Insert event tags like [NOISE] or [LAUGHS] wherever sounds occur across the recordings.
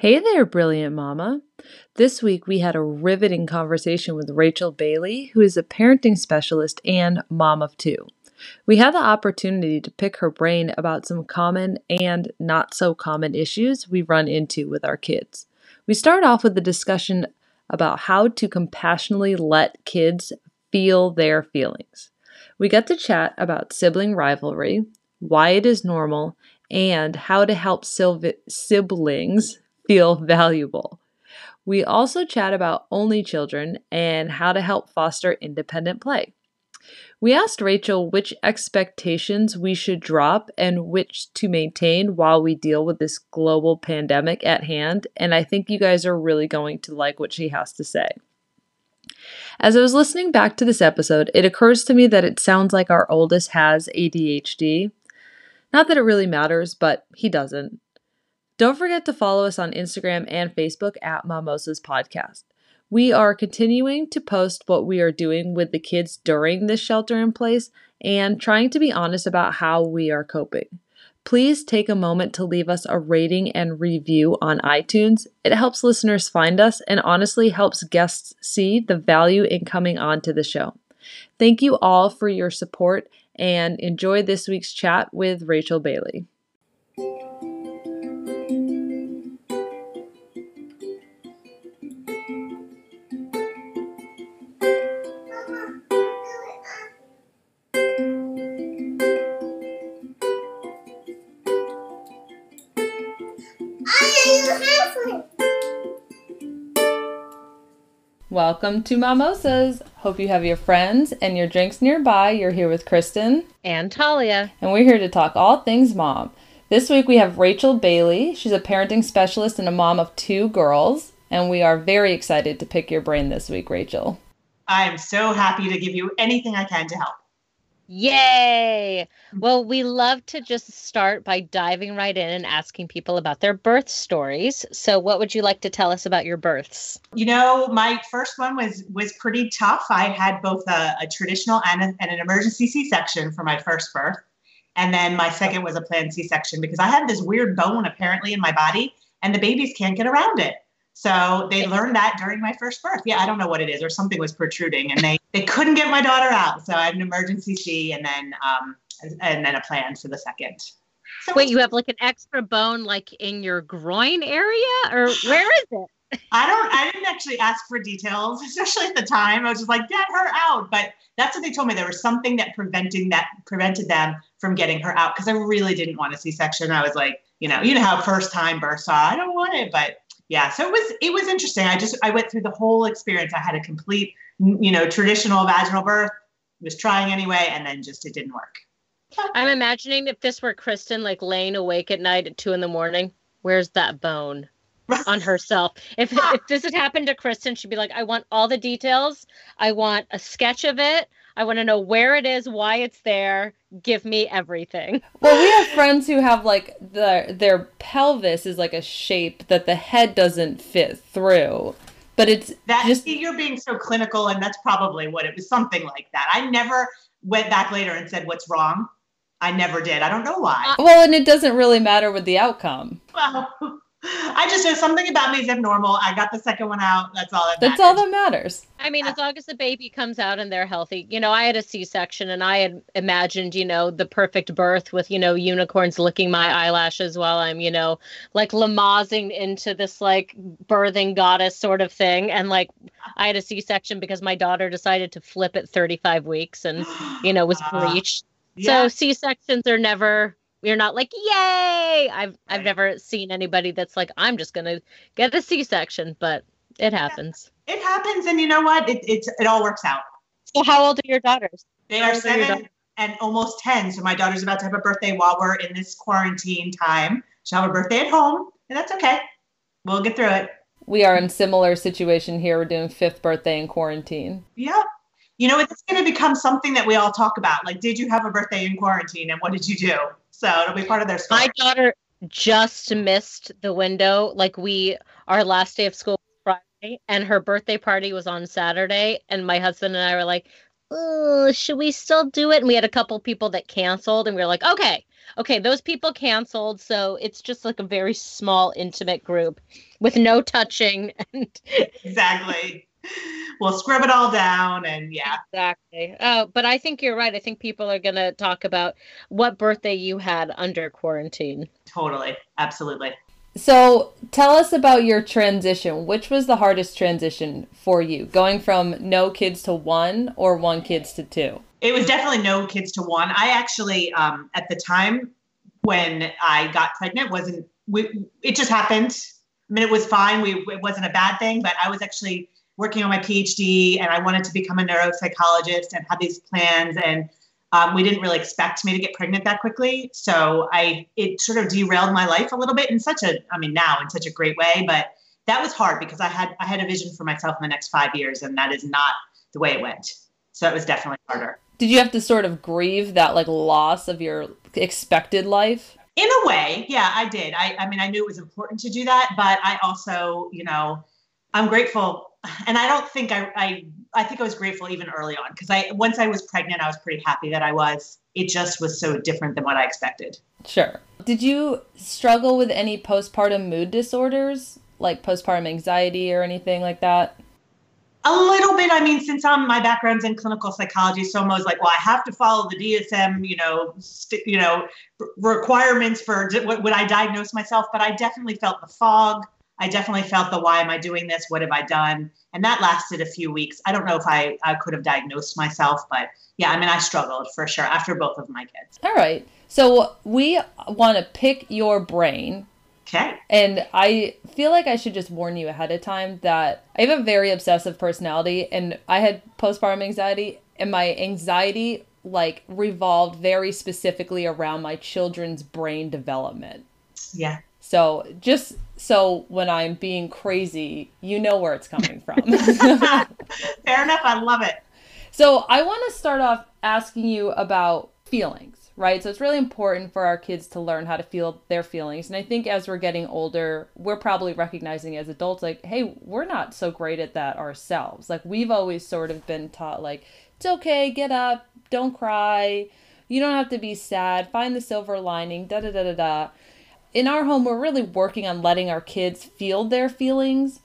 Hey there, brilliant mama. This week we had a riveting conversation with Rachel Bailey, who is a parenting specialist and mom of two. We had the opportunity to pick her brain about some common and not so common issues we run into with our kids. We start off with a discussion about how to compassionately let kids feel their feelings. We get to chat about sibling rivalry, why it is normal, and how to help siblings feel valuable. We also chat about only children and how to help foster independent play. We asked Rachel which expectations we should drop and which to maintain while we deal with this global pandemic at hand, and I think you guys are really going to like what she has to say. As I was listening back to this episode, it occurs to me that it sounds like our oldest has ADHD. Not that it really matters, but he doesn't. Don't forget to follow us on Instagram and Facebook at Mimosas Podcast. We are continuing to post what we are doing with the kids during this shelter in place and trying to be honest about how we are coping. Please take a moment to leave us a rating and review on iTunes. It helps listeners find us and honestly helps guests see the value in coming on to the show. Thank you all for your support and enjoy this week's chat with Rachel Bailey. Welcome to Mimosas. Hope you have your friends and your drinks nearby. You're here with Kristen and Talia, and we're here to talk all things mom. This week we have Rachel Bailey. She's a parenting specialist and a mom of two girls, and we are very excited to pick your brain this week, Rachel. I am so happy to give you anything I can to help. Yay! Well, we love to just start by diving right in and asking people about their birth stories. So, what would you like to tell us about your births? You know, my first one was was pretty tough. I had both a, a traditional and, a, and an emergency C-section for my first birth, and then my second was a planned C-section because I had this weird bone apparently in my body, and the babies can't get around it. So they learned that during my first birth. Yeah, I don't know what it is, or something was protruding, and they they couldn't get my daughter out. So I had an emergency C, and then um, and then a plan for the second. So Wait, you have like an extra bone like in your groin area, or where is it? [SIGHS] I don't. I didn't actually ask for details, [LAUGHS] especially at the time. I was just like, get her out. But that's what they told me. There was something that preventing that prevented them from getting her out because I really didn't want a C-section. I was like, you know, you know how first time births are. I don't want it, but yeah so it was it was interesting. I just i went through the whole experience. I had a complete you know traditional vaginal birth was trying anyway and then just it didn't work. I'm imagining if this were kristen like laying awake at night at two in the morning where's that bone [LAUGHS] on herself? If, if this had happened to kristen she'd be like i want all the details. I want a sketch of it I want to know where it is, why it's there. Give me everything. [LAUGHS] Well, we have friends who have like the their pelvis is like a shape that the head doesn't fit through. But it's that just you're being so clinical, and that's probably what it was. Something like that. I never went back later and said what's wrong. I never did. I don't know why. Uh, well, and it doesn't really matter with the outcome. Well, [LAUGHS] I just know something about me is abnormal. I got the second one out. That's all that That's matters. all that matters. I mean, as long as the baby comes out and they're healthy. You know, I had a C section and I had imagined, you know, the perfect birth with, you know, unicorns licking my eyelashes while I'm, you know, like lamassing into this like birthing goddess sort of thing. And like I had a C section because my daughter decided to flip at 35 weeks and, you know, was [GASPS] breached. Uh, yeah. So C sections are never you're not like yay! I've i've never seen anybody that's like i'm just gonna get a c-section but it happens. Yeah, it happens and you know what? It, it's it all works out. So how old are your daughters? They are seven and almost 10 so my daughter's about to have a birthday while we're in this quarantine time. She'll have a birthday at home and that's okay. We'll get through it. We are in similar situation here. We're doing fifth birthday in quarantine. Yep. You know it's going to become something that we all talk about. Like did you have a birthday in quarantine and what did you do so it'll be part of their school. My daughter just missed the window. Like we, our last day of school was Friday, and her birthday party was on Saturday. And my husband and I were like, oh, should we still do it? And we had a couple people that canceled, and we were like, okay, okay, those people canceled. So it's just like a very small, intimate group with no touching. And exactly. [LAUGHS] We'll scrub it all down and yeah. Exactly. Oh, but I think you're right. I think people are going to talk about what birthday you had under quarantine. Totally. Absolutely. So tell us about your transition. Which was the hardest transition for you? Going from no kids to one or one kids to two? It was definitely no kids to one. I actually, um, at the time when I got pregnant, wasn't, we, it just happened. I mean, it was fine. We, it wasn't a bad thing, but I was actually working on my PhD and I wanted to become a neuropsychologist and had these plans. And um, we didn't really expect me to get pregnant that quickly. So I, it sort of derailed my life a little bit in such a, I mean, now in such a great way, but that was hard because I had, I had a vision for myself in the next five years and that is not the way it went. So it was definitely harder. Did you have to sort of grieve that like loss of your expected life? In a way, yeah, I did. I, I mean, I knew it was important to do that, but I also, you know, I'm grateful. And I don't think I, I, I think I was grateful even early on because I, once I was pregnant, I was pretty happy that I was. It just was so different than what I expected. Sure. Did you struggle with any postpartum mood disorders, like postpartum anxiety or anything like that? A little bit. I mean, since I'm my background's in clinical psychology, so I was like, well, I have to follow the DSM, you know, st- you know, requirements for what would I diagnose myself. But I definitely felt the fog. I definitely felt the why am I doing this? What have I done? And that lasted a few weeks. I don't know if I, I could have diagnosed myself, but yeah, I mean, I struggled for sure after both of my kids. All right. So we want to pick your brain Okay. And I feel like I should just warn you ahead of time that I have a very obsessive personality and I had postpartum anxiety and my anxiety like revolved very specifically around my children's brain development. Yeah. So just so when I'm being crazy, you know where it's coming [LAUGHS] from. [LAUGHS] Fair enough. I love it. So I want to start off asking you about feelings right? So it's really important for our kids to learn how to feel their feelings. And I think as we're getting older, we're probably recognizing as adults, like, hey, we're not so great at that ourselves. Like, we've always sort of been taught, like, it's okay, get up, don't cry, you don't have to be sad, find the silver lining, da da da da da. In our home, we're really working on letting our kids feel their feelings.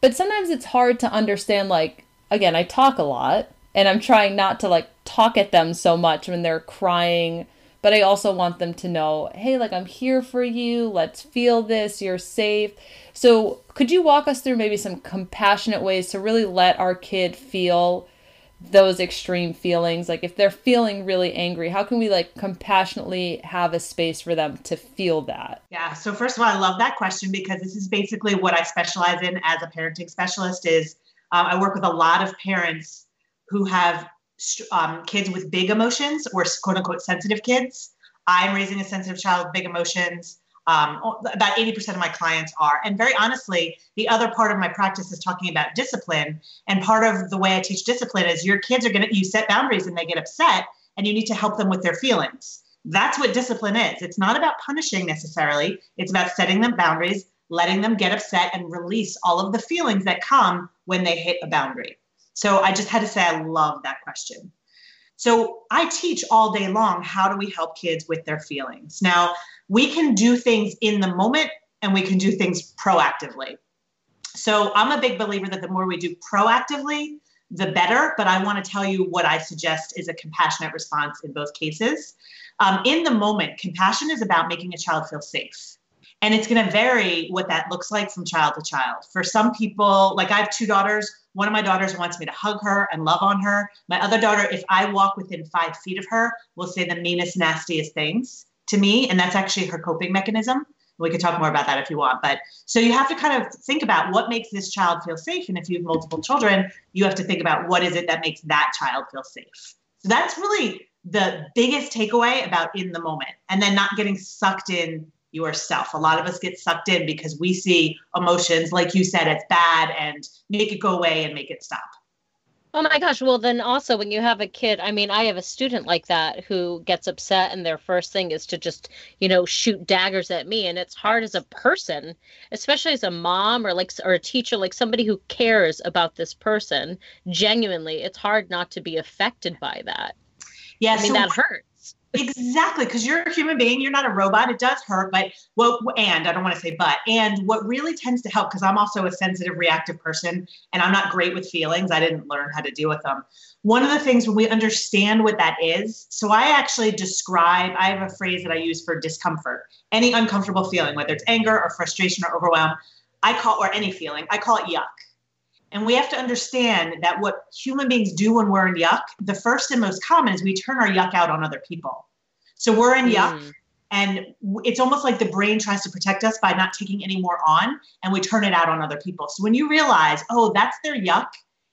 But sometimes it's hard to understand, like, again, I talk a lot and I'm trying not to like talk at them so much when they're crying but I also want them to know, hey, like I'm here for you. Let's feel this. You're safe. So, could you walk us through maybe some compassionate ways to really let our kid feel those extreme feelings? Like if they're feeling really angry, how can we like compassionately have a space for them to feel that? Yeah. So first of all, I love that question because this is basically what I specialize in as a parenting specialist is um, I work with a lot of parents who have um, kids with big emotions or quote unquote sensitive kids. I'm raising a sensitive child with big emotions. Um, about 80% of my clients are. And very honestly, the other part of my practice is talking about discipline. And part of the way I teach discipline is your kids are going to, you set boundaries and they get upset, and you need to help them with their feelings. That's what discipline is. It's not about punishing necessarily, it's about setting them boundaries, letting them get upset and release all of the feelings that come when they hit a boundary. So I just had to say, I love that question. So I teach all day long how do we help kids with their feelings? Now, we can do things in the moment and we can do things proactively. So I'm a big believer that the more we do proactively, the better. But I want to tell you what I suggest is a compassionate response in both cases. Um, in the moment, compassion is about making a child feel safe. And it's going to vary what that looks like from child to child. For some people, like I have two daughters, one of my daughters wants me to hug her and love on her. My other daughter, if I walk within five feet of her, will say the meanest, nastiest things to me. And that's actually her coping mechanism. We could talk more about that if you want. But so you have to kind of think about what makes this child feel safe. And if you have multiple children, you have to think about what is it that makes that child feel safe. So that's really the biggest takeaway about in the moment and then not getting sucked in yourself. A lot of us get sucked in because we see emotions, like you said, it's bad and make it go away and make it stop. Oh my gosh. Well, then also when you have a kid, I mean, I have a student like that who gets upset and their first thing is to just, you know, shoot daggers at me. And it's hard as a person, especially as a mom or like, or a teacher, like somebody who cares about this person genuinely. It's hard not to be affected by that. Yeah. I mean, so that hurts exactly because you're a human being you're not a robot it does hurt but what and i don't want to say but and what really tends to help because i'm also a sensitive reactive person and i'm not great with feelings i didn't learn how to deal with them. One of the things when we understand what that is so i actually describe i have a phrase that i use for discomfort. Any uncomfortable feeling whether it's anger or frustration or overwhelm i call or any feeling i call it yuck and we have to understand that what human beings do when we're in yuck, the first and most common is we turn our yuck out on other people. So we're in yuck, mm. and it's almost like the brain tries to protect us by not taking any more on, and we turn it out on other people. So when you realize, oh, that's their yuck,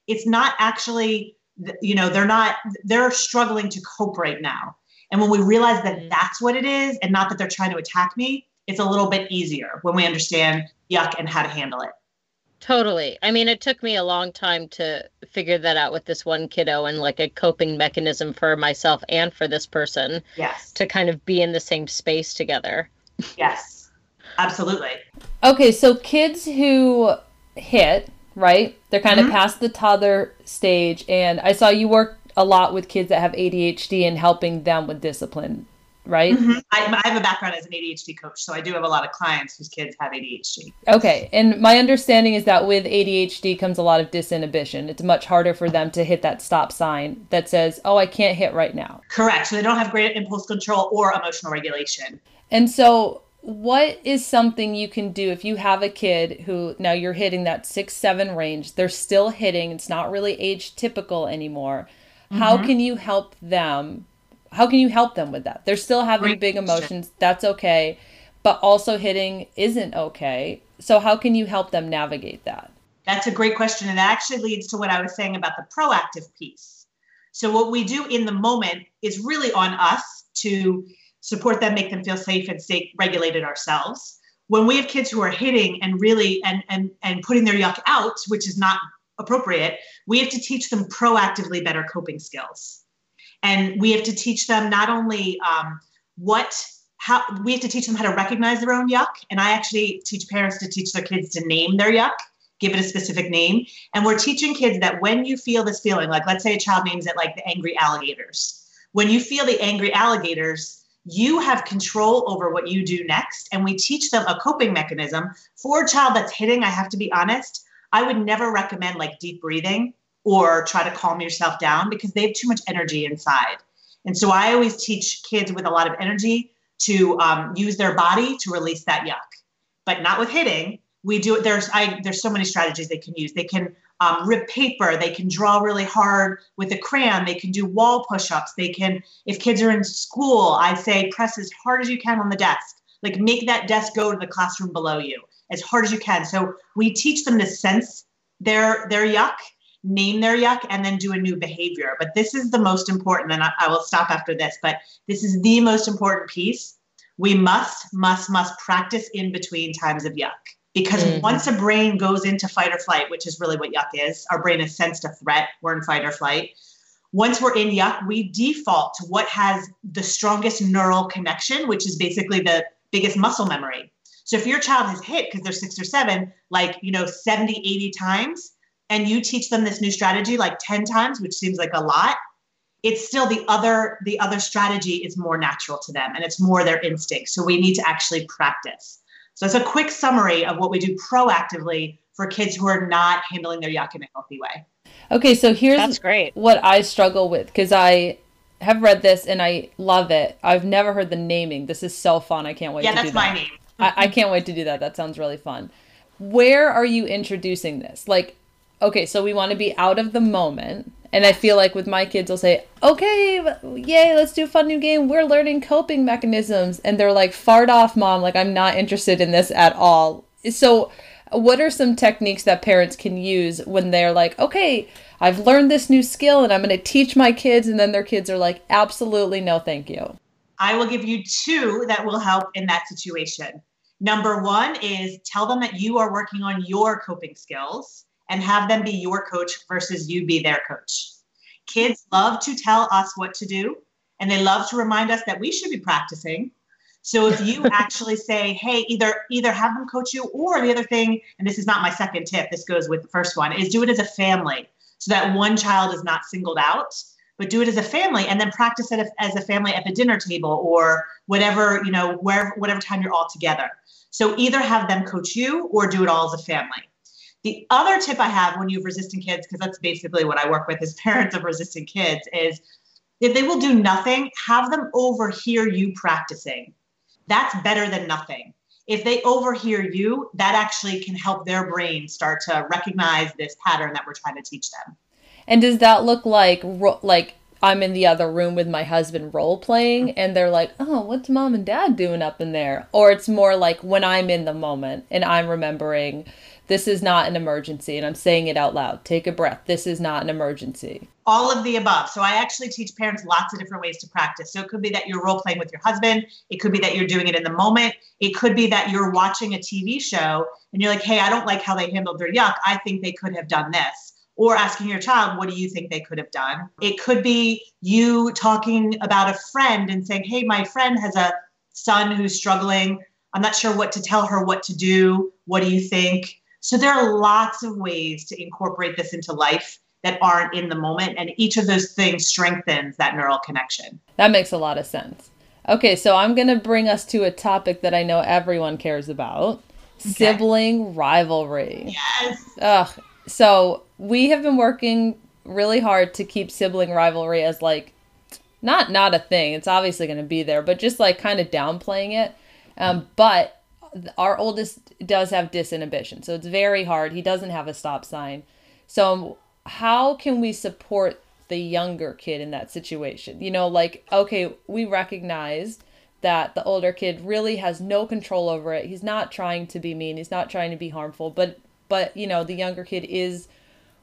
it's not actually, you know, they're not, they're struggling to cope right now. And when we realize that mm. that's what it is, and not that they're trying to attack me, it's a little bit easier when we understand yuck and how to handle it. Totally. I mean, it took me a long time to figure that out with this one kiddo and like a coping mechanism for myself and for this person. Yes. To kind of be in the same space together. Yes. Absolutely. Okay, so kids who hit, right? They're kind mm-hmm. of past the toddler stage and I saw you work a lot with kids that have ADHD and helping them with discipline right? Mm-hmm. I, I, have a background as an ADHD coach, so I do have a lot of clients whose kids have ADHD. Okay, and my understanding is that with ADHD comes a lot of disinhibition. It's much harder for them to hit that stop sign that says, "Oh, I can't hit right now." Correct. So they don't have great impulse control or emotional regulation. And so what is something you can do if you have a kid who now you're hitting that six seven range they're still hitting it's not really age typical anymore mm-hmm. how can you help them how can you help them with that? They're still having Great big emotions. That's okay. But also hitting isn't okay. So how can you help them navigate that? That's a great question. And that actually leads to what I was saying about the proactive piece. So what we do in the moment is really on us to support them, make them feel safe and stay regulated ourselves. When we have kids who are hitting and really and and and putting their yuck out, which is not appropriate, we have to teach them proactively better coping skills and we have to teach them not only um, what how we have to teach them how to recognize their own yuck. And i actually teach parents to teach their kids to name their yuck give it a specific name. And we're teaching kids that when you feel this feeling like let's say a child names it like the angry alligators. When you feel the angry alligators you have control over what you do next. And we teach them a coping mechanism. For a child that's hitting i have to be honest i would never recommend like deep breathing or try to calm yourself down because they have too much energy inside. And so I always teach kids with a lot of energy to um, use their body to release that yuck, but not with hitting. We do it. There's I there's so many strategies they can use. They can um, rip paper. They can draw really hard with a crayon. They can do wall push-ups. They can, if kids are in school, I say press as hard as you can on the desk. Like make that desk go to the classroom below you as hard as you can. So we teach them to sense their their yuck name their yuck and then do a new behavior. But this is the most important, and I, I will stop after this, but this is the most important piece. We must, must, must practice in between times of yuck. Because mm-hmm. once a brain goes into fight or flight, which is really what yuck is, our brain has sensed a threat, we're in fight or flight. Once we're in yuck, we default to what has the strongest neural connection, which is basically the biggest muscle memory. So if your child has hit because they're six or seven, like, you know, 70, 80 times, and you teach them this new strategy like 10 times which seems like a lot it's still the other the other strategy is more natural to them and it's more their instinct. So we need to actually practice. So it's a quick summary of what we do proactively for kids who are not handling their yuck in a healthy way. Okay so here's That's great. what i struggle with because i have read this and i love it. I've never heard the naming. This is so fun. I can't wait yeah to that's do my that. name. I, I can't wait to do that. That sounds really fun. Where are you introducing this? Like okay, so we want to be out of the moment. And I feel like with my kids, I'll say, okay, yay, let's do a fun new game. We're learning coping mechanisms. And they're like, fart off, mom. Like, I'm not interested in this at all. So, what are some techniques that parents can use when they're like, okay, I've learned this new skill and I'm going to teach my kids? And then their kids are like, absolutely no, thank you. I will give you two that will help in that situation. Number one is tell them that you are working on your coping skills and have them be your coach versus you be their coach. Kids love to tell us what to do, and they love to remind us that we should be practicing. So if you [LAUGHS] actually say, "Hey, either either have them coach you, or the other thing," and this is not my second tip, this goes with the first one, is do it as a family, so that one child is not singled out, but do it as a family, and then practice it as a family at the dinner table or whatever you know, wherever whatever time you're all together. So either have them coach you or do it all as a family. The other tip I have when you have resistant kids, because that's basically what I work with is parents of resistant kids, is if they will do nothing, have them overhear you practicing. That's better than nothing. If they overhear you, that actually can help their brain start to recognize this pattern that we're trying to teach them. And does that look like like I'm in the other room with my husband role playing mm-hmm. and they're like, "Oh, what's mom and dad doing up in there?" Or it's more like when I'm in the moment and I'm remembering this is not an emergency and I'm saying it out loud. Take a breath. This is not an emergency. All of the above. So I actually teach parents lots of different ways to practice. So it could be that you're role playing with your husband, it could be that you're doing it in the moment, it could be that you're watching a TV show and you're like, "Hey, I don't like how they handled their yuck. I think they could have done this." Or asking your child, what do you think they could have done? It could be you talking about a friend and saying, hey, my friend has a son who's struggling. I'm not sure what to tell her, what to do. What do you think? So there are lots of ways to incorporate this into life that aren't in the moment. And each of those things strengthens that neural connection. That makes a lot of sense. Okay, so I'm going to bring us to a topic that I know everyone cares about okay. sibling rivalry. Yes. Ugh. So we have been working really hard to keep sibling rivalry as like not not a thing. It's obviously going to be there, but just like kind of downplaying it. Um, but our oldest does have disinhibition, so it's very hard. He doesn't have a stop sign. So how can we support the younger kid in that situation? You know, like okay, we recognize that the older kid really has no control over it. He's not trying to be mean. He's not trying to be harmful, but but you know, the younger kid is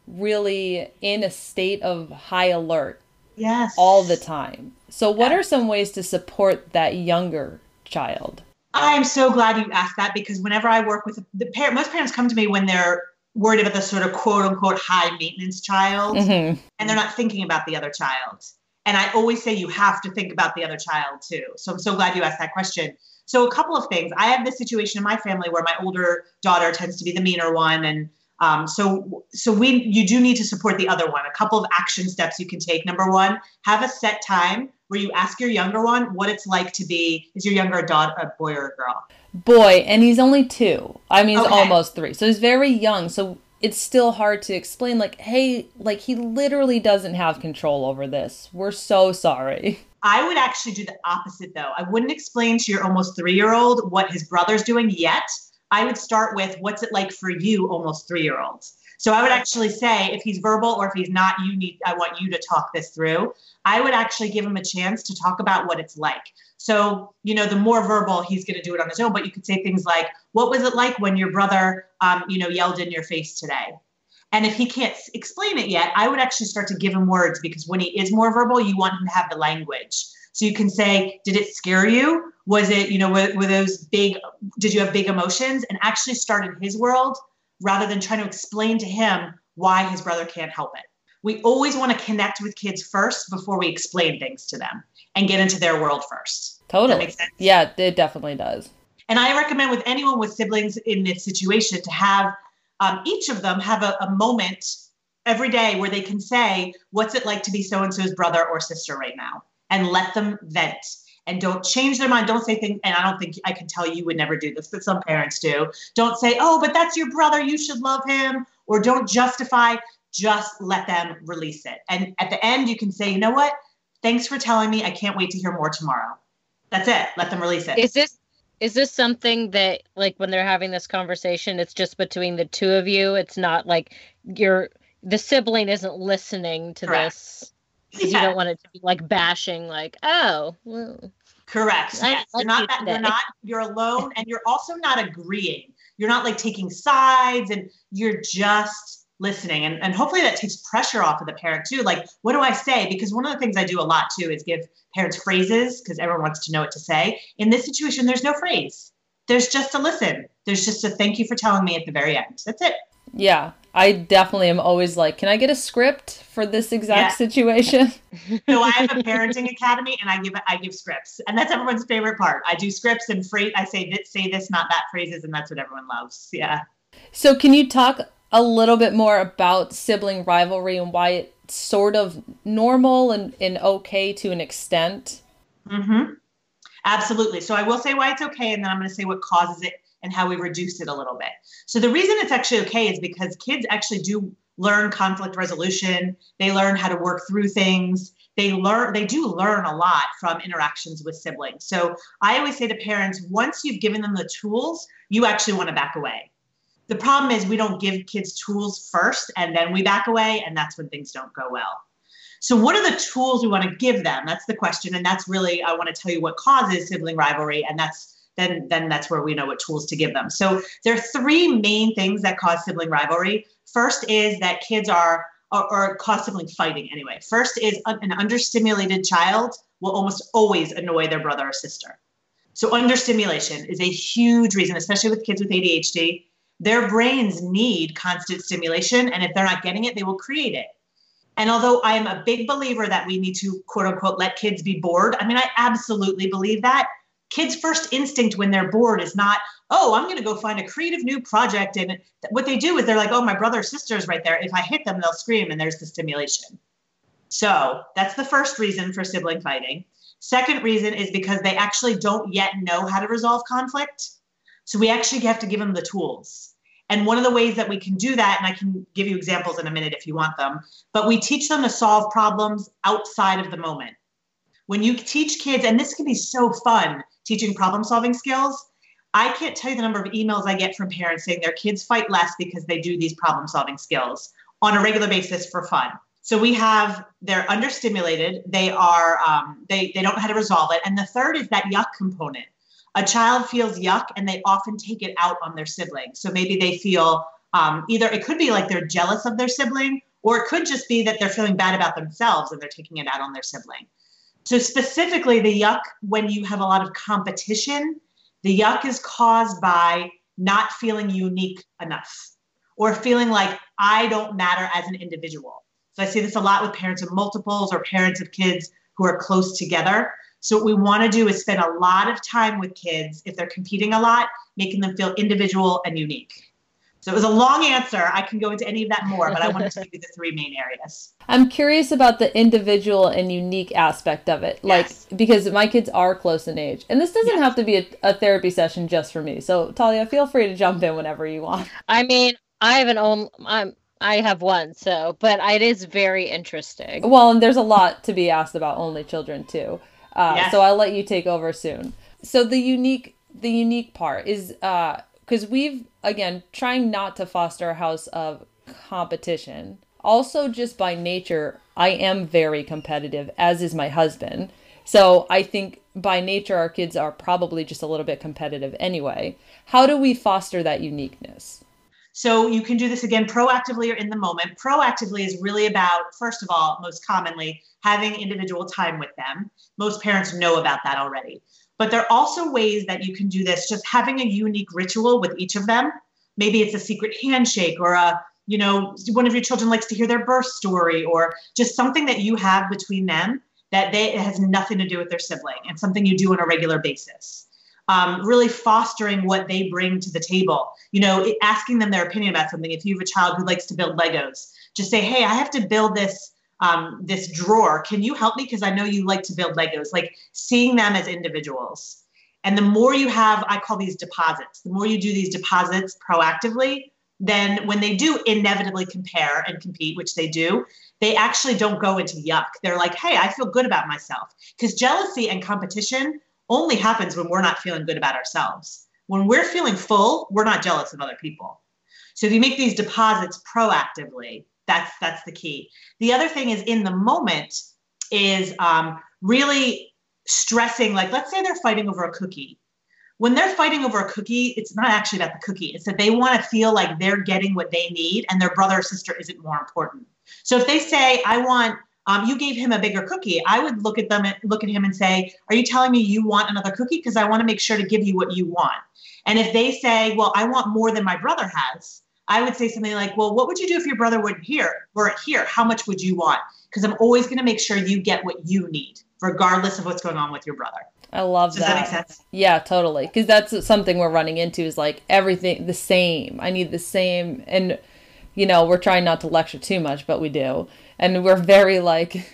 really in a state of high alert. Yes. All the time. So what are some ways to support that younger child? I'm so glad you asked that because whenever I work with the parent, most parents come to me when they're worried about the sort of quote unquote high maintenance child mm-hmm. and they're not thinking about the other child. And I always say you have to think about the other child too. So I'm so glad you asked that question. So a couple of things. I have this situation in my family where my older daughter tends to be the meaner one and um, so, so we you do need to support the other one. A couple of action steps you can take. Number one, have a set time where you ask your younger one what it's like to be. Is your younger a, daughter, a boy or a girl? Boy, and he's only two. I mean, he's okay. almost three, so he's very young. So it's still hard to explain. Like, hey, like he literally doesn't have control over this. We're so sorry. I would actually do the opposite though. I wouldn't explain to your almost three year old what his brother's doing yet I would start with what's it like for you, almost three year olds. So I would actually say if he's verbal or if he's not, you need I want you to talk this through. I would actually give him a chance to talk about what it's like. So, you know, the more verbal he's going to do it on his own, but you could say things like, "What was it like when your brother, um, you know, yelled in your face today?" And if he can't explain it yet, I would actually start to give him words because when he is more verbal, you want him to have the language. So you can say, Did it scare you? Was it, you know, were, were those big, did you have big emotions? And actually start in his world rather than trying to explain to him why his brother can't help it. We always want to connect with kids first before we explain things to them and get into their world first. Totally. Yeah, it definitely does. And I recommend with anyone with siblings in this situation to have um, each of them have a, a moment every day where they can say, What's it like to be so and so's brother or sister right now? and let them vent and don't change their mind. Don't say things, and I don't think I can tell you would never do this, but some parents do. Don't say, oh, but that's your brother, you should love him, or don't justify, just let them release it. And at the end, you can say, you know what? Thanks for telling me. I can't wait to hear more tomorrow. That's it. Let them release it. Is this is this something that like when they're having this conversation, it's just between the two of you? It's not like you're the sibling isn't listening to Correct. this because yeah. you don't want it to be like bashing, like, oh, well. Correct. I, yes. I you're not that, you're not you're alone and you're also not agreeing. You're not like taking sides and you're just listening. And, and hopefully that takes pressure off of the parent too. Like, what do I say? Because one of the things I do a lot too is give parents phrases because everyone wants to know what to say. In this situation, there's no phrase. There's just a listen. There's just a thank you for telling me at the very end. That's it. Yeah. I definitely am always like, can I get a script for this exact yeah. situation? [LAUGHS] [LAUGHS] so I have a parenting academy and I give I give scripts. And that's everyone's favorite part. I do scripts and phrase I say this say this, not that phrases, and that's what everyone loves. Yeah. So can you talk a little bit more about sibling rivalry and why it's sort of normal and, and okay to an extent? Mm-hmm. Absolutely. So I will say why it's okay, and then I'm going to say what causes it and how we reduce it a little bit. So the reason it's actually okay is because kids actually do learn conflict resolution. They learn how to work through things. They learn they do learn a lot from interactions with siblings. So I always say to parents, once you've given them the tools, you actually want to back away. The problem is we don't give kids tools first and then we back away and that's when things don't go well. So, what are the tools we want to give them? That's the question. And that's really, I want to tell you what causes sibling rivalry. And that's then, then that's where we know what tools to give them. So, there are three main things that cause sibling rivalry. First is that kids are, or, or cause sibling fighting anyway. First is an understimulated child will almost always annoy their brother or sister. So, understimulation is a huge reason, especially with kids with ADHD. Their brains need constant stimulation. And if they're not getting it, they will create it. And although I am a big believer that we need to quote unquote let kids be bored, I mean, I absolutely believe that. Kids' first instinct when they're bored is not, oh, I'm going to go find a creative new project. And what they do is they're like, oh, my brother or sister is right there. If I hit them, they'll scream, and there's the stimulation. So that's the first reason for sibling fighting. Second reason is because they actually don't yet know how to resolve conflict. So we actually have to give them the tools. And one of the ways that we can do that, and I can give you examples in a minute if you want them, but we teach them to solve problems outside of the moment. When you teach kids, and this can be so fun teaching problem solving skills, I can't tell you the number of emails I get from parents saying their kids fight less because they do these problem solving skills on a regular basis for fun. So we have they're understimulated, they are um, they they don't know how to resolve it, and the third is that yuck component a child feels yuck and they often take it out on their sibling. So maybe they feel um, either it could be like they're jealous of their sibling, or it could just be that they're feeling bad about themselves and they're taking it out on their sibling. So, specifically, the yuck, when you have a lot of competition, the yuck is caused by not feeling unique enough or feeling like I don't matter as an individual. So, I see this a lot with parents of multiples or parents of kids who are close together. So, what we want to do is spend a lot of time with kids if they're competing a lot, making them feel individual and unique. So, it was a long answer. I can go into any of that more, but I wanted to give you the three main areas. [LAUGHS] I'm curious about the individual and unique aspect of it. Like, yes. because my kids are close in age. And this doesn't yes. have to be a, a therapy session just for me. So, Talia, feel free to jump in whenever you want. [LAUGHS] I mean, I have an own. I'm, I have one, so, but it is very interesting. Well, and there's a lot to be asked about only children, too. Uh, yes. So I'll let you take over soon. So the unique the unique part is because we've again trying not to foster a house of competition. Also, just by nature, I am very competitive, as is my husband. So I think by nature, our kids are probably just a little bit competitive anyway. How do we foster that uniqueness? So you can do this again proactively or in the moment. Proactively is really about, first of all, most commonly, having individual time with them. Most parents know about that already. But there are also ways that you can do this, just having a unique ritual with each of them. Maybe it's a secret handshake or a, you know, one of your children likes to hear their birth story or just something that you have between them that they, it has nothing to do with their sibling and something you do on a regular basis um, really fostering what they bring to the table. You know, asking them their opinion about something. If you have a child who likes to build Legos, just say, "Hey, I have to build this." Um, this drawer. Can you help me? Because i know you like to build legos like seeing them as individuals. And the more you have i call these deposits. The more you do these deposits proactively then when they do inevitably compare and compete which they do they actually don't go into yuck. They're like hey i feel good about myself. Because jealousy and competition only happens when we're not feeling good about ourselves. When we're feeling full, we're not jealous of other people. So if you make these deposits proactively, that's that's the key. The other thing is in the moment is um, really stressing. Like let's say they're fighting over a cookie. When they're fighting over a cookie, it's not actually about the cookie. It's that they want to feel like they're getting what they need, and their brother or sister isn't more important. So if they say, "I want um, you gave him a bigger cookie. I would look at them and look at him and say, Are you telling me you want another cookie? Because I want to make sure to give you what you want. And if they say, Well, I want more than my brother has, I would say something like, "Well, what would you do if your brother would here weren't here? How much would you want?" Because I'm always going to make sure you get what you need, regardless of what's going on with your brother. I love Does that. that make sense? Yeah, totally. Because that's something we're running into is like everything the same. I need the same, and you know we're trying not to lecture too much, but we do, and we're very like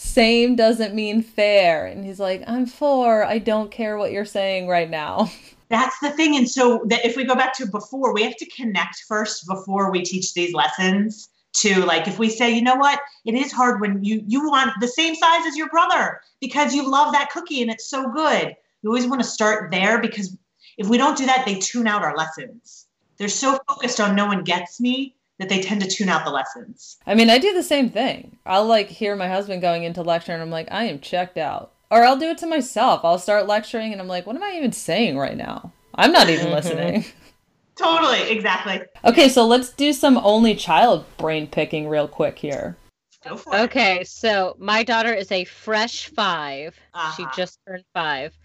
same doesn't mean fair. And he's like, I'm four. I don't care what you're saying right now. [LAUGHS] That's the thing. And so that if we go back to before, we have to connect first before we teach these lessons to like if we say, you know what, it is hard when you you want the same size as your brother because you love that cookie and it's so good. You always want to start there because if we don't do that, they tune out our lessons. They're so focused on no one gets me that they tend to tune out the lessons. I mean, I do the same thing. I'll like hear my husband going into lecture and I'm like, I am checked out. Or I'll do it to myself. I'll start lecturing and I'm like, what am I even saying right now? I'm not even listening. [LAUGHS] Totally, exactly. Okay, so let's do some only child brain picking real quick here. Go for it. Okay, so my daughter is a fresh 5 She Uh-huh. just turned five.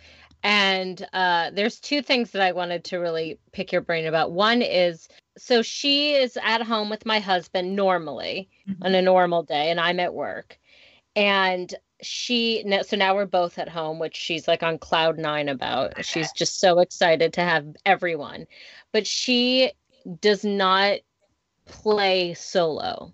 And uh, there's two things that I wanted to really pick your brain about. One is so she is at home with my husband normally Mhm. on a normal day, and I'm at work. And she, so now we're both at home, which she's like on cloud nine about. She's just so excited to have everyone. But she does not play solo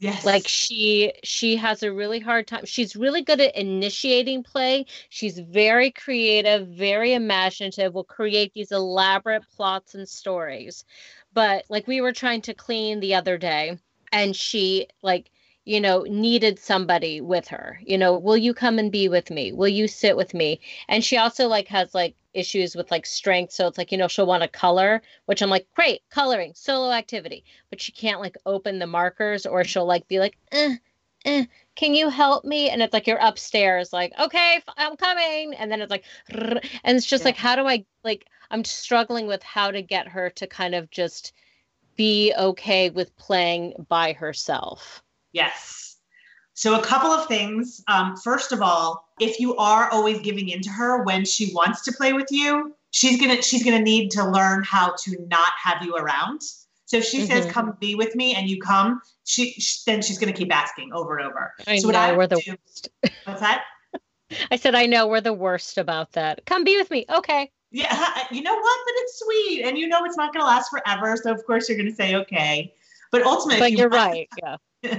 Yes. like she she has a really hard time she's really good at initiating play she's very creative very imaginative will create these elaborate plots and stories but like we were trying to clean the other day and she like you know needed somebody with her. You know will you come and be with me? Will you sit with me? And she also like has like issues with like strength. So it's like you know she'll want to color which i'm like great coloring solo activity. But she can't like open the markers or she'll like be like eh, eh, can you help me? And it's like you're upstairs like okay f- i'm coming. And then it's like and it's just Yeah. like how do i like i'm struggling with how to get her to kind of just be okay with playing by herself Yes. So a couple of things. Um, first of all, if you are always giving in to her when she wants to play with you, she's gonna she's gonna need to learn how to not have you around. So if she says, Mhm. "Come be with me," and you come, she, sh then she's gonna keep asking over and over. i so what know I we're the do, worst [LAUGHS] what's that? i said i know we're the worst about that come be with me okay Yeah, [LAUGHS] you know what? But it's sweet, and you know it's not gonna last forever. So of course you're gonna say okay. But ultimately, but if you you're want- right yeah [LAUGHS]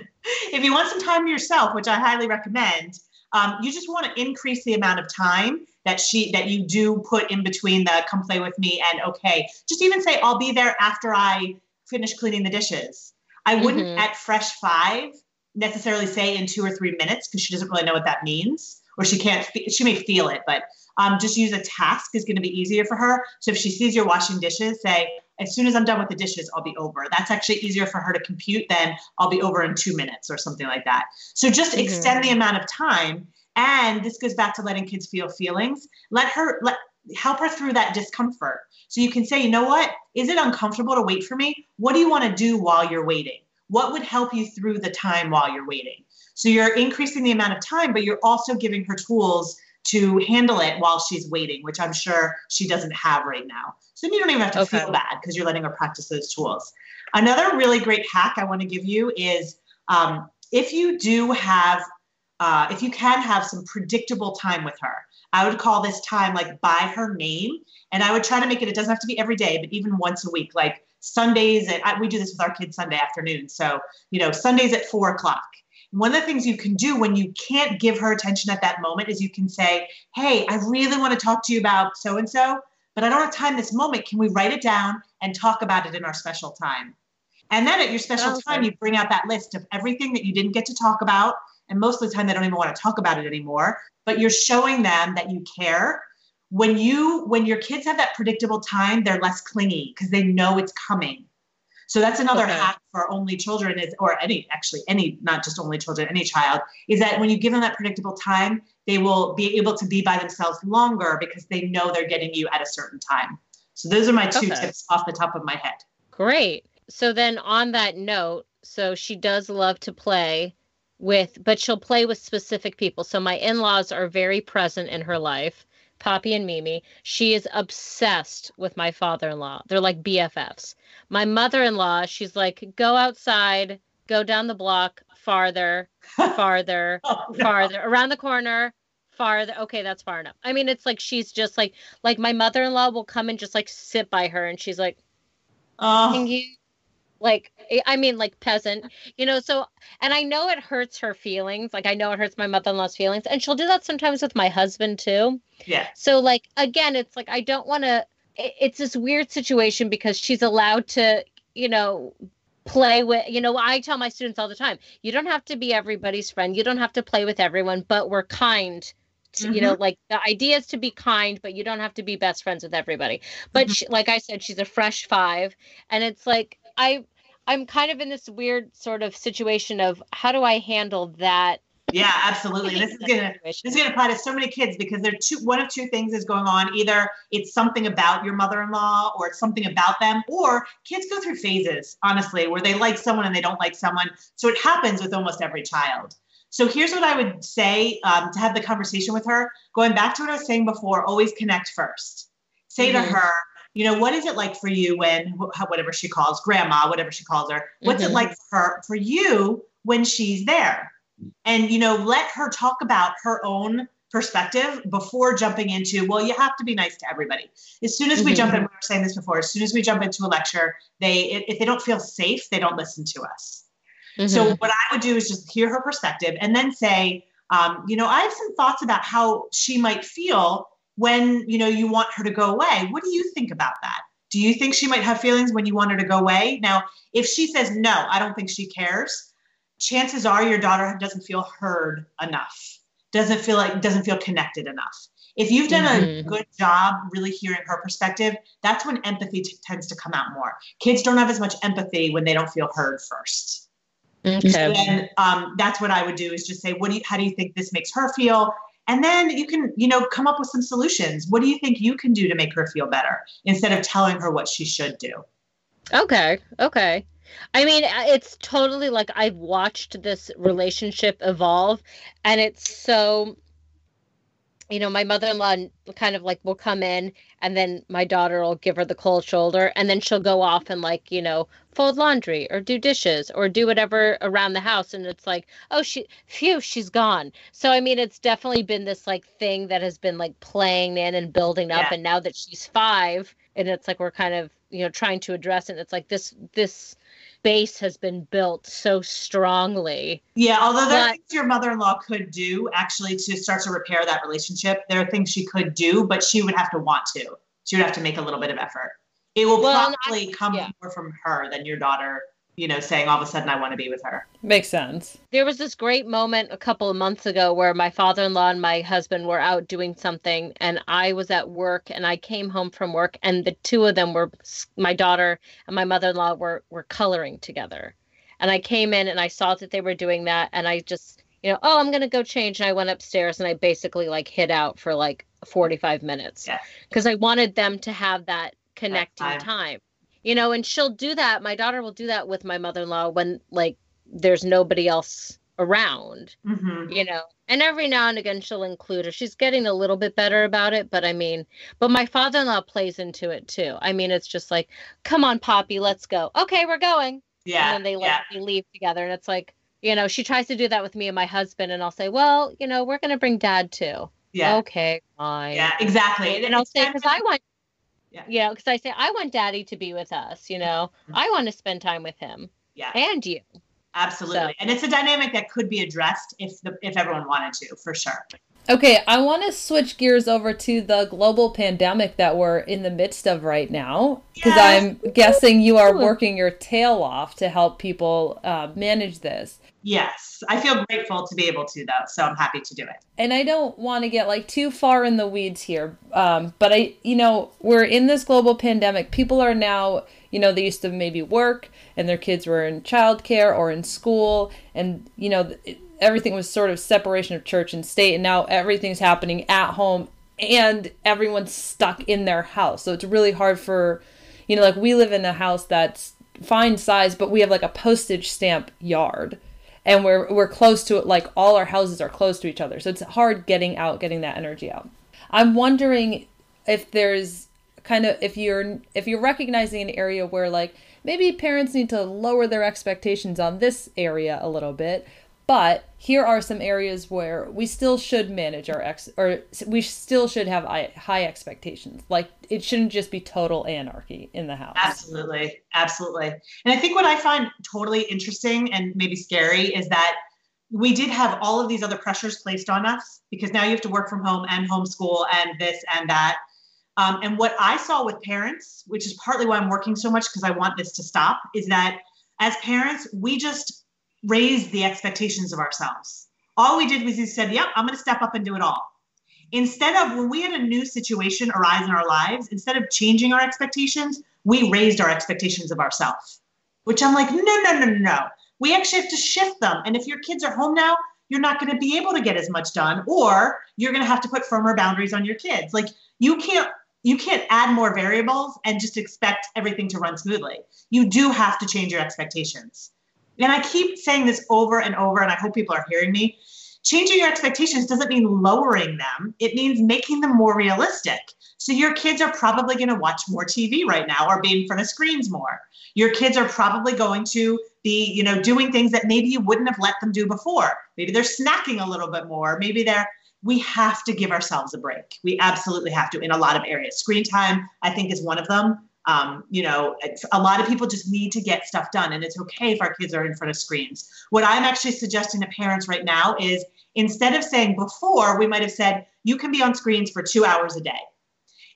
if you want some time to yourself, which I highly recommend, um, you just want to increase the amount of time that she that you do put in between the come play with me and okay. Just even say I'll be there after I finish cleaning the dishes. I wouldn't Mhm. at fresh five necessarily say in two or three minutes because she doesn't really know what that means or she can't she may feel it but um, just use a task is going to be easier for her so if she sees you're washing dishes say as soon as i'm done with the dishes i'll be over. That's actually easier for her to compute than i'll be over in two minutes or something like that. So just Mhm. extend the amount of time. And this goes back to letting kids feel feelings. Let her let help her through that discomfort. So you can say you know what? Is it uncomfortable to wait for me? What do you want to do while you're waiting? What would help you through the time while you're waiting? So you're increasing the amount of time but you're also giving her tools to handle it while she's waiting which i'm sure she doesn't have right now. So then you don't even have to Okay. feel bad because you're letting her practice those tools. Another really great hack i want to give you is um, if you do have uh, if you can have some predictable time with her i would call this time like by her name. And i would try to make it it doesn't have to be every day but even once a week like sundays at, I, we do this with our kids sunday afternoon. So you know sundays at four o'clock one of the things you can do when you can't give her attention at that moment is you can say hey i really want to talk to you about so and so but i don't have time this moment. Can we write it down and talk about it in our special time? And then at your special Okay. time you bring out that list of everything that you didn't get to talk about and most of the time they don't even want to talk about it anymore but you're showing them that you care. When you when your kids have that predictable time they're less clingy because they know it's coming so that's another Okay. hack for only children is or any actually any not just only children any child is that when you give them that predictable time they will be able to be by themselves longer because they know they're getting you at a certain time so those are my two Okay. tips off the top of my head Great. So then on that note, so she does love to play with but she'll play with specific people. So my in-laws are very present in her life. Poppy and Mimi. She is obsessed with my father in law. They're like BFFs. My mother in law, she's like, go outside, go down the block farther, [LAUGHS] farther, oh, no. farther, around the corner, farther. Okay, that's far enough. I mean, it's like she's just like, like my mother in law will come and just like sit by her and she's like, oh. can you like i mean like peasant you know so and i know it hurts her feelings like i know it hurts my mother-in-law's feelings and she'll do that sometimes with my husband too yeah so like again it's like i don't want to it's this weird situation because she's allowed to you know play with you know i tell my students all the time you don't have to be everybody's friend you don't have to play with everyone but we're kind to, mm-hmm. you know mm-hmm. like the idea is to be kind but you don't have to be best friends with everybody but mm-hmm. she, like i said she's a fresh five and it's like I I'm kind of in this weird sort of situation of how do I handle that yeah, absolutely. This is gonna this is gonna apply to so many kids because there are two one of two things is going on. Either it's something about your mother-in-law, or it's something about them, or kids go through phases, honestly, where they like someone and they don't like someone. So it happens with almost every child. So here's what I would say um, to have the conversation with her. Going back to what I was saying before, always connect first. Say mm-hmm. to her, you know, what is it like for you when whatever she calls grandma, whatever she calls her, what's mm-hmm. it like for her for you when she's there? And you know, let her talk about her own perspective before jumping into, well, you have to be nice to everybody. As soon as we mm-hmm. jump in, we were saying this before, as soon as we jump into a lecture, they if they don't feel safe, they don't listen to us. Mm-hmm. So what I would do is just hear her perspective and then say, um, you know, I have some thoughts about how she might feel when you know you want her to go away. What do you think about that? Do you think she might have feelings when you want her to go away? Now if she says no i don't think she cares. Chances are your daughter doesn't feel heard enough doesn't feel like doesn't feel connected enough. If you've done mm-hmm. a good job really hearing her perspective that's when empathy t- tends to come out more. Kids don't have as much empathy when they don't feel heard first. Okay. So then um, that's what i would do is just say what do you how do you think this makes her feel and then you can you know come up with some solutions. What do you think you can do to make her feel better instead of telling her what she should do? Okay okay. I mean, uh, it's totally like I've watched this relationship evolve, and it's so you know, my mother-in-law kind of like will come in and then my daughter will give her the cold shoulder and then she'll go off and like, you know, fold laundry or do dishes or do whatever around the house and it's like, oh, she phew, she's gone. So I mean, it's definitely been this like thing that has been like playing in and building up yeah. and now that she's 5 and it's like we're kind of, you know, trying to address it. It's like this this base has been built so strongly. Yeah, although there are things your mother-in-law could do actually to start to repair that relationship. There are things she could do, but she would have to want to. She would have to make a little bit of effort. It will well, probably come yeah. more from her than your daughter you know, saying all of a sudden I want to be with her. Makes sense. There was this great moment a couple of months ago where my father in law and my husband were out doing something, and I was at work, and I came home from work, and the two of them were my daughter and my mother in law were were coloring together, and I came in and I saw that they were doing that, and I just you know, oh, I'm gonna go change, and I went upstairs and I basically like hid out for like 45 minutes because yeah. I wanted them to have that connecting time. time you know and she'll do that my daughter will do that with my mother-in-law when like there's nobody else around mm-hmm. you know and every now and again she'll include her. She's getting a little bit better about it but i mean but my father-in-law plays into it too. I mean it's just like come on poppy let's go. Okay we're going. Yeah and then they yeah. let me leave together and it's like you know she tries to do that with me and my husband and i'll say well you know we're going to bring dad too. Yeah. Okay fine. Yeah exactly. And i'll say because i want yeah. You know, because I say, I want daddy to be with us, you know, mm-hmm. I want to spend time with him. Yeah. And you. Absolutely. So. And it's a dynamic that could be addressed if the if everyone wanted to, for sure. Okay, I want to switch gears over to the global pandemic that we're in the midst of right now, because yes. I'm guessing you are working your tail off to help people uh, manage this. Yes, I feel grateful to be able to, though, so I'm happy to do it. And I don't want to get like too far in the weeds here, um, but I, you know, we're in this global pandemic. People are now, you know, they used to maybe work and their kids were in childcare or in school, and you know. Everything was sort of separation of church and state and now everything's happening at home and everyone's stuck in their house so it's really hard for you know like we live in a house that's fine size but we have like a postage stamp yard and we're we're close to it like all our houses are close to each other. So it's hard getting out getting that energy out. I'm wondering if there's kind of if you're if you're recognizing an area where like maybe parents need to lower their expectations on this area a little bit but here are some areas where we still should manage our ex or we still should have high expectations. Like it shouldn't just be total anarchy in the house. Absolutely. Absolutely. And i think what i find totally interesting and maybe scary is that we did have all of these other pressures placed on us because now you have to work from home and homeschool and this and that. Um, and what I saw with parents, which is partly why I'm working so much because I want this to stop, is that as parents, we just raised the expectations of ourselves. All we did was we said, Yep, I'm going to step up and do it all. Instead of when we had a new situation arise in our lives, instead of changing our expectations, we raised our expectations of ourselves, which I'm like, no, no, no, no, no. We actually have to shift them. And if your kids are home now, you're not going to be able to get as much done, or you're going to have to put firmer boundaries on your kids. Like, you can't you can't add more variables and just expect everything to run smoothly. You do have to change your expectations. And I keep saying this over and over, and I hope people are hearing me. Changing your expectations doesn't mean lowering them, it means making them more realistic. So your kids are probably going to watch more TV right now or be in front of screens more. Your kids are probably going to be, you know, doing things that maybe you wouldn't have let them do before. Maybe they're snacking a little bit more. Maybe they're we have to give ourselves a break. We absolutely have to in a lot of areas. Screen time, I think, is one of them. Um, you know, a lot of people just need to get stuff done, and it's okay if our kids are in front of screens. What I'm actually suggesting to parents right now is instead of saying before, we might have said, you can be on screens for two hours a day.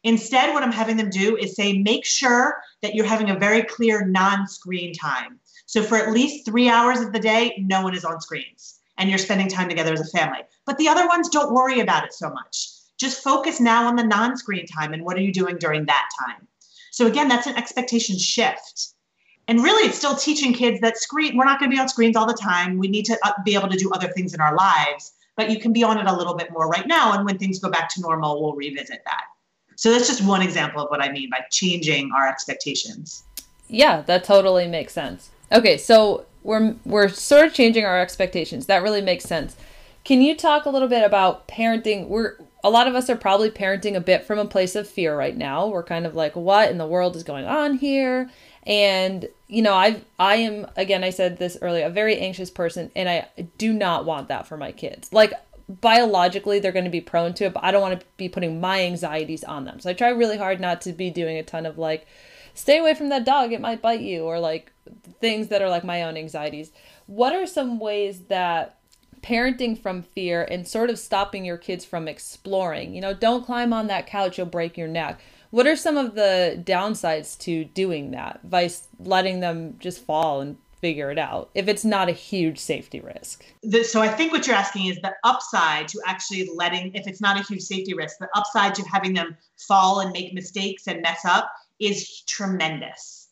Instead, what I'm having them do is say, make sure that you're having a very clear non screen time. So, for at least three hours of the day, no one is on screens and you're spending time together as a family. But the other ones, don't worry about it so much. Just focus now on the non screen time and what are you doing during that time. So, again, that's an expectation shift. And really, it's still teaching kids that screen, we're not going to be on screens all the time. We need to uh, be able to do other things in our lives, but you can be on it a little bit more right now. And when things go back to normal, we'll revisit that. So, that's just one example of what I mean by changing our expectations. Yeah, that totally makes sense. Okay, so we're we're sort of changing our expectations. That really makes sense. Can you talk a little bit about parenting? We're a lot of us are probably parenting a bit from a place of fear right now. We're kind of like, what in the world is going on here? And you know, I I am again, I said this earlier, a very anxious person, and I do not want that for my kids. Like biologically, they're going to be prone to it, but I don't want to be putting my anxieties on them. So I try really hard not to be doing a ton of like, stay away from that dog, it might bite you, or like things that are like my own anxieties. What are some ways that parenting from fear and sort of stopping your kids from exploring, you know, don't climb on that couch, you'll break your neck. What are some of the downsides to doing that, vice letting them just fall and figure it out if it's not a huge safety risk? So I think what you're asking is the upside to actually letting, if it's not a huge safety risk, the upside to having them fall and make mistakes and mess up is tremendous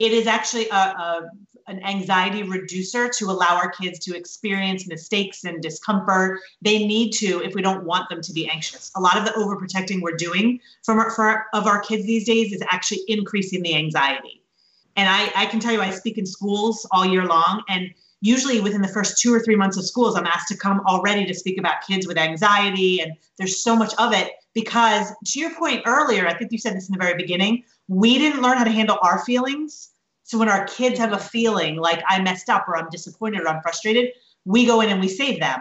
it is actually a, a, an anxiety reducer to allow our kids to experience mistakes and discomfort. They need to if we don't want them to be anxious. A lot of the overprotecting we're doing from our, for, of our kids these days is actually increasing the anxiety. And I, I can tell you, I speak in schools all year long, and usually within the first two or three months of schools, I'm asked to come already to speak about kids with anxiety, and there's so much of it because to your point earlier, I think you said this in the very beginning, we didn't learn how to handle our feelings so when our kids have a feeling like I messed up or I'm disappointed or I'm frustrated, we go in and we save them.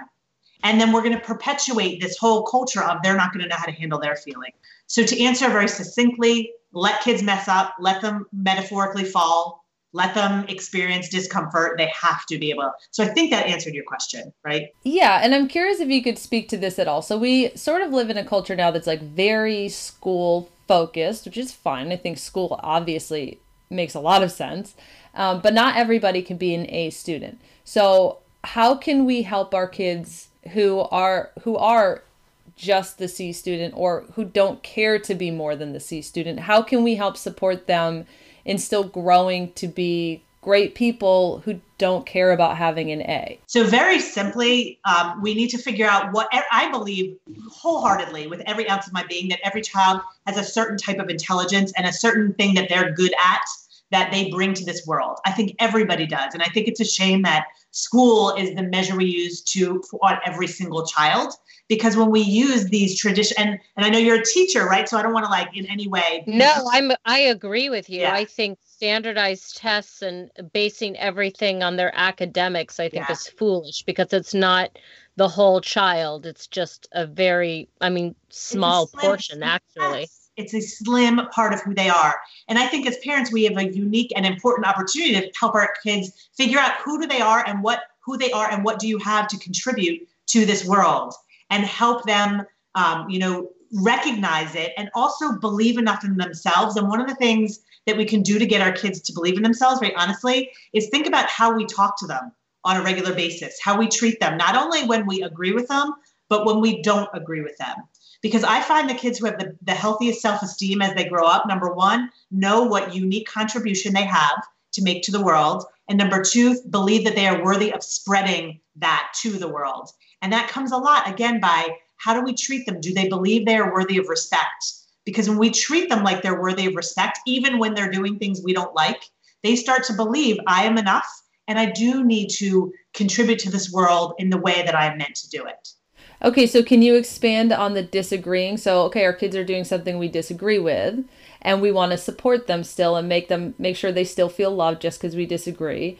And then we're going to perpetuate this whole culture of they're not going to know how to handle their feeling. So to answer very succinctly, let kids mess up, let them metaphorically fall, let them experience discomfort. They have to be able. So I think that answered your question, right? Yeah, and I'm curious if you could speak to this at all. So we sort of live in a culture now that's like very school focused, which is fine. I think school obviously makes a lot of sense. Um, but not everybody can be an A student. So how can we help our kids who are who are just the C student or who don't care to be more than the C student? How can we help support them in still growing to be great people who don't care about having an A? So, very simply, um, we need to figure out what I believe wholeheartedly with every ounce of my being that every child has a certain type of intelligence and a certain thing that they're good at that they bring to this world. I think everybody does. And I think it's a shame that school is the measure we use to on every single child because when we use these tradition and and I know you're a teacher, right? So I don't want to like in any way. No, I'm I agree with you. Yeah. I think standardized tests and basing everything on their academics, I think yeah. is foolish because it's not the whole child. It's just a very, I mean, small portion actually. It's a slim part of who they are. And I think as parents, we have a unique and important opportunity to help our kids figure out who do they are and what who they are and what do you have to contribute to this world and help them, um, you know, recognize it and also believe enough in themselves. And one of the things that we can do to get our kids to believe in themselves, very honestly, is think about how we talk to them on a regular basis, how we treat them, not only when we agree with them, but when we don't agree with them. Because I find the kids who have the, the healthiest self esteem as they grow up, number one, know what unique contribution they have to make to the world. And number two, believe that they are worthy of spreading that to the world. And that comes a lot, again, by how do we treat them? Do they believe they are worthy of respect? Because when we treat them like they're worthy of respect, even when they're doing things we don't like, they start to believe I am enough and I do need to contribute to this world in the way that I am meant to do it. Okay, so can you expand on the disagreeing? So, okay, our kids are doing something we disagree with, and we want to support them still and make them make sure they still feel loved just because we disagree.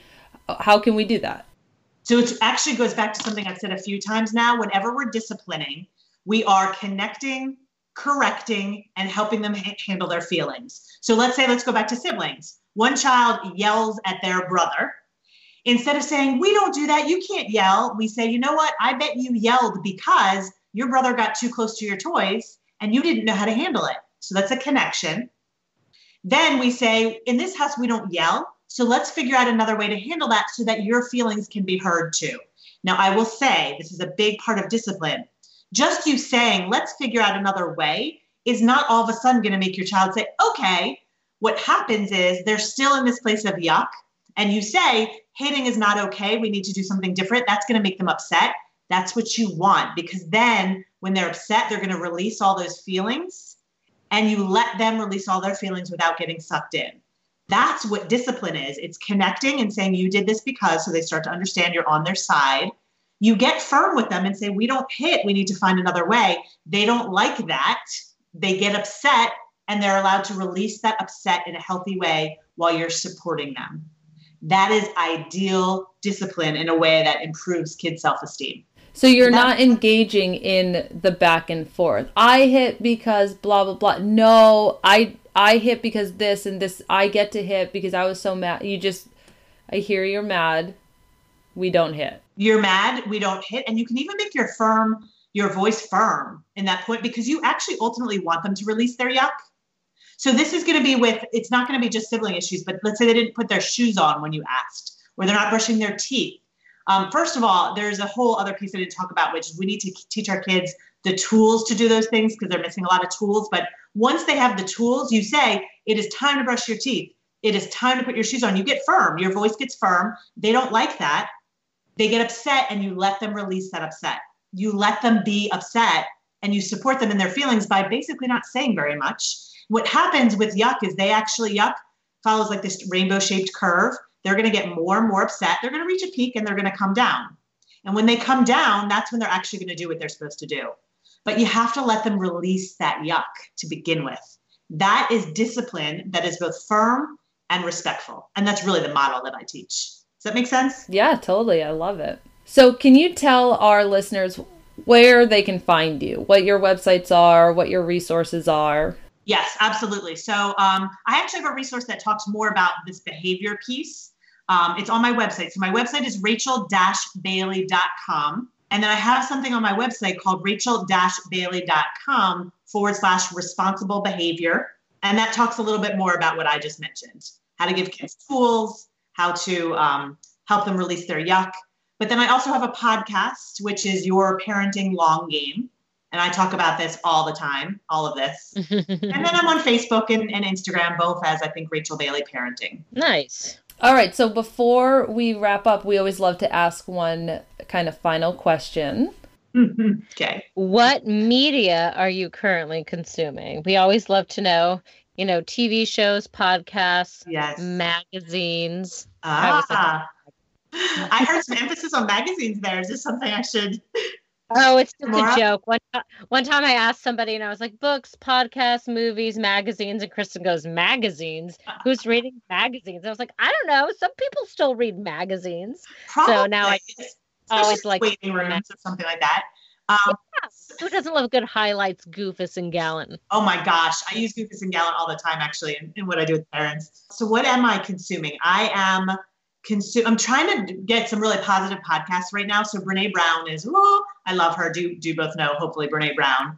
How can we do that? So it actually goes back to something I've said a few times now. Whenever we're disciplining, we are connecting, correcting, and helping them ha- handle their feelings. So let's say, let's go back to siblings. One child yells at their brother. Instead of saying, we don't do that, you can't yell, we say, you know what? I bet you yelled because your brother got too close to your toys and you didn't know how to handle it. So that's a connection. Then we say, in this house, we don't yell. So let's figure out another way to handle that so that your feelings can be heard too. Now, I will say this is a big part of discipline. Just you saying, let's figure out another way, is not all of a sudden going to make your child say, okay. What happens is they're still in this place of yuck, and you say, hating is not okay. We need to do something different. That's going to make them upset. That's what you want because then when they're upset, they're going to release all those feelings and you let them release all their feelings without getting sucked in. That's what discipline is. It's connecting and saying, You did this because, so they start to understand you're on their side. You get firm with them and say, We don't hit. We need to find another way. They don't like that. They get upset and they're allowed to release that upset in a healthy way while you're supporting them. That is ideal discipline in a way that improves kids' self esteem. So you're not engaging in the back and forth. I hit because blah blah blah. No, I I hit because this and this I get to hit because I was so mad. You just I hear you're mad. We don't hit. You're mad, we don't hit and you can even make your firm your voice firm in that point because you actually ultimately want them to release their yuck. So this is going to be with it's not going to be just sibling issues, but let's say they didn't put their shoes on when you asked or they're not brushing their teeth. Um, first of all, there's a whole other piece I didn't talk about, which is we need to teach our kids the tools to do those things because they're missing a lot of tools. But once they have the tools, you say, it is time to brush your teeth. It is time to put your shoes on. You get firm. Your voice gets firm. They don't like that. They get upset and you let them release that upset. You let them be upset and you support them in their feelings by basically not saying very much. What happens with yuck is they actually, yuck follows like this rainbow shaped curve. They're going to get more and more upset. They're going to reach a peak and they're going to come down. And when they come down, that's when they're actually going to do what they're supposed to do but you have to let them release that yuck to begin with. That is discipline that is both firm and respectful. And that's really the model that I teach. Does that make sense? Yeah, totally. I love it. So, can you tell our listeners where they can find you, what your websites are, what your resources are? Yes, absolutely. So, um, I actually have a resource that talks more about this behavior piece. Um, it's on my website. So, my website is rachel bailey.com. And then I have something on my website called rachel-bailey.com forward slash responsible behavior. And that talks a little bit more about what I just mentioned how to give kids tools, how to um, help them release their yuck. But then I also have a podcast, which is Your Parenting Long Game. And I talk about this all the time, all of this. [LAUGHS] and then I'm on Facebook and, and Instagram, both as I think Rachel Bailey Parenting. Nice. All right, so before we wrap up, we always love to ask one kind of final question. [LAUGHS] okay. What media are you currently consuming? We always love to know, you know, TV shows, podcasts, yes. magazines. Ah. I, [LAUGHS] I heard some emphasis on magazines there. Is this something I should Oh, it's just a joke. One, one time I asked somebody and I was like, books, podcasts, movies, magazines. And Kristen goes, magazines? Who's reading [LAUGHS] magazines? I was like, I don't know. Some people still read magazines. Probably. So now I always like waiting rooms or something like that. Um, yeah. Who doesn't love good highlights, Goofus and Gallant? Oh my gosh. I use Goofus and Gallant all the time, actually, in, in what I do with parents. So, what am I consuming? I am consume i'm trying to get some really positive podcasts right now so brene brown is oh i love her. Do do both know hopefully brene brown.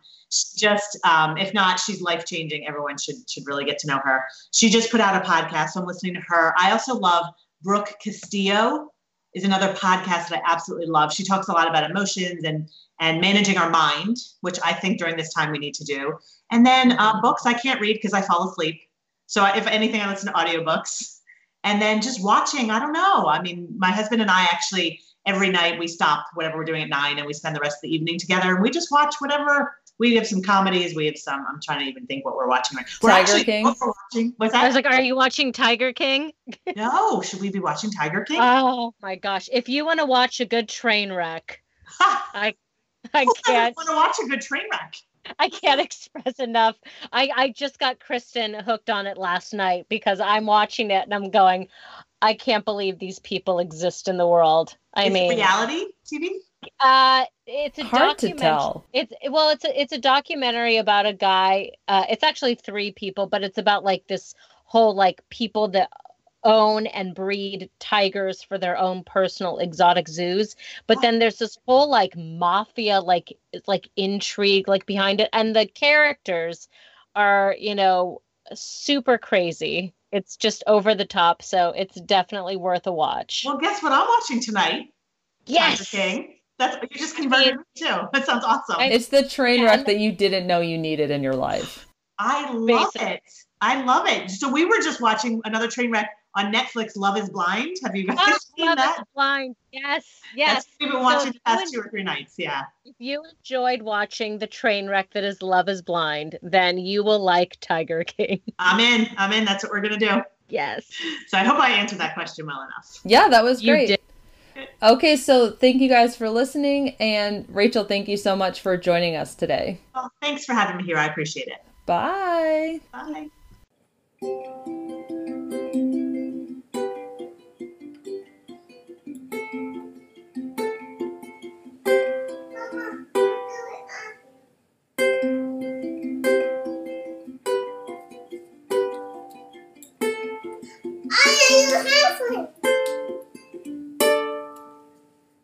Just um, if not she's life changing everyone should should really get to know her. She just put out a podcast. So i'm listening to her. I also love brooke castillo is another podcast that i absolutely love. She talks a lot about emotions and and managing our mind which i think during this time we need to do. And then uh, books. I can't read because i fall asleep. So if anything i listen to audiobooks. And then just watching i don't know. I mean my husband and i actually every night we stop whatever we're doing at nine and we spend the rest of the evening together. And we just watch whatever we have some comedies we have some i'm trying to even think what we're watching we're tiger actually, king? we're watching what's that? I was like are you watching tiger king? [LAUGHS] No should we be watching tiger king? Oh my gosh if you want to watch a good train wreck [LAUGHS] i i can't. want to watch a good train wreck? I can't [LAUGHS] express enough. I, I just got Kristen hooked on it last night because I'm watching it and I'm going, I can't believe these people exist in the world. I it's mean, reality TV. Uh, it's a hard to tell. It's well, it's a it's a documentary about a guy. Uh, it's actually three people, but it's about like this whole like people that own and breed tigers for their own personal exotic zoos but then there's this whole like mafia like like intrigue like behind it and the characters are you know super crazy it's just over the top so it's definitely worth a watch well guess what i'm watching tonight yes Tiger King. That's you just converted me too. [LAUGHS] That sounds awesome. It's the train wreck that you didn't know you needed in your life. I love Basically. it. I love it. So we were just watching another train wreck on Netflix, Love is Blind. Have you guys oh, [LAUGHS] seen Love that? Is Blind. Yes, yes. That's we've been watching so the past two or three nights. Yeah. If you enjoyed watching the train wreck that is Love is Blind, then you will like Tiger [LAUGHS] King. I'm in. I'm in. That's what we're gonna do. Yes. So I hope I answered that question well enough. Yeah, that was great. Okay, so thank you guys for listening. And Rachel, thank you so much for joining us today. Well, thanks for having me here. I appreciate it. Bye. Bye.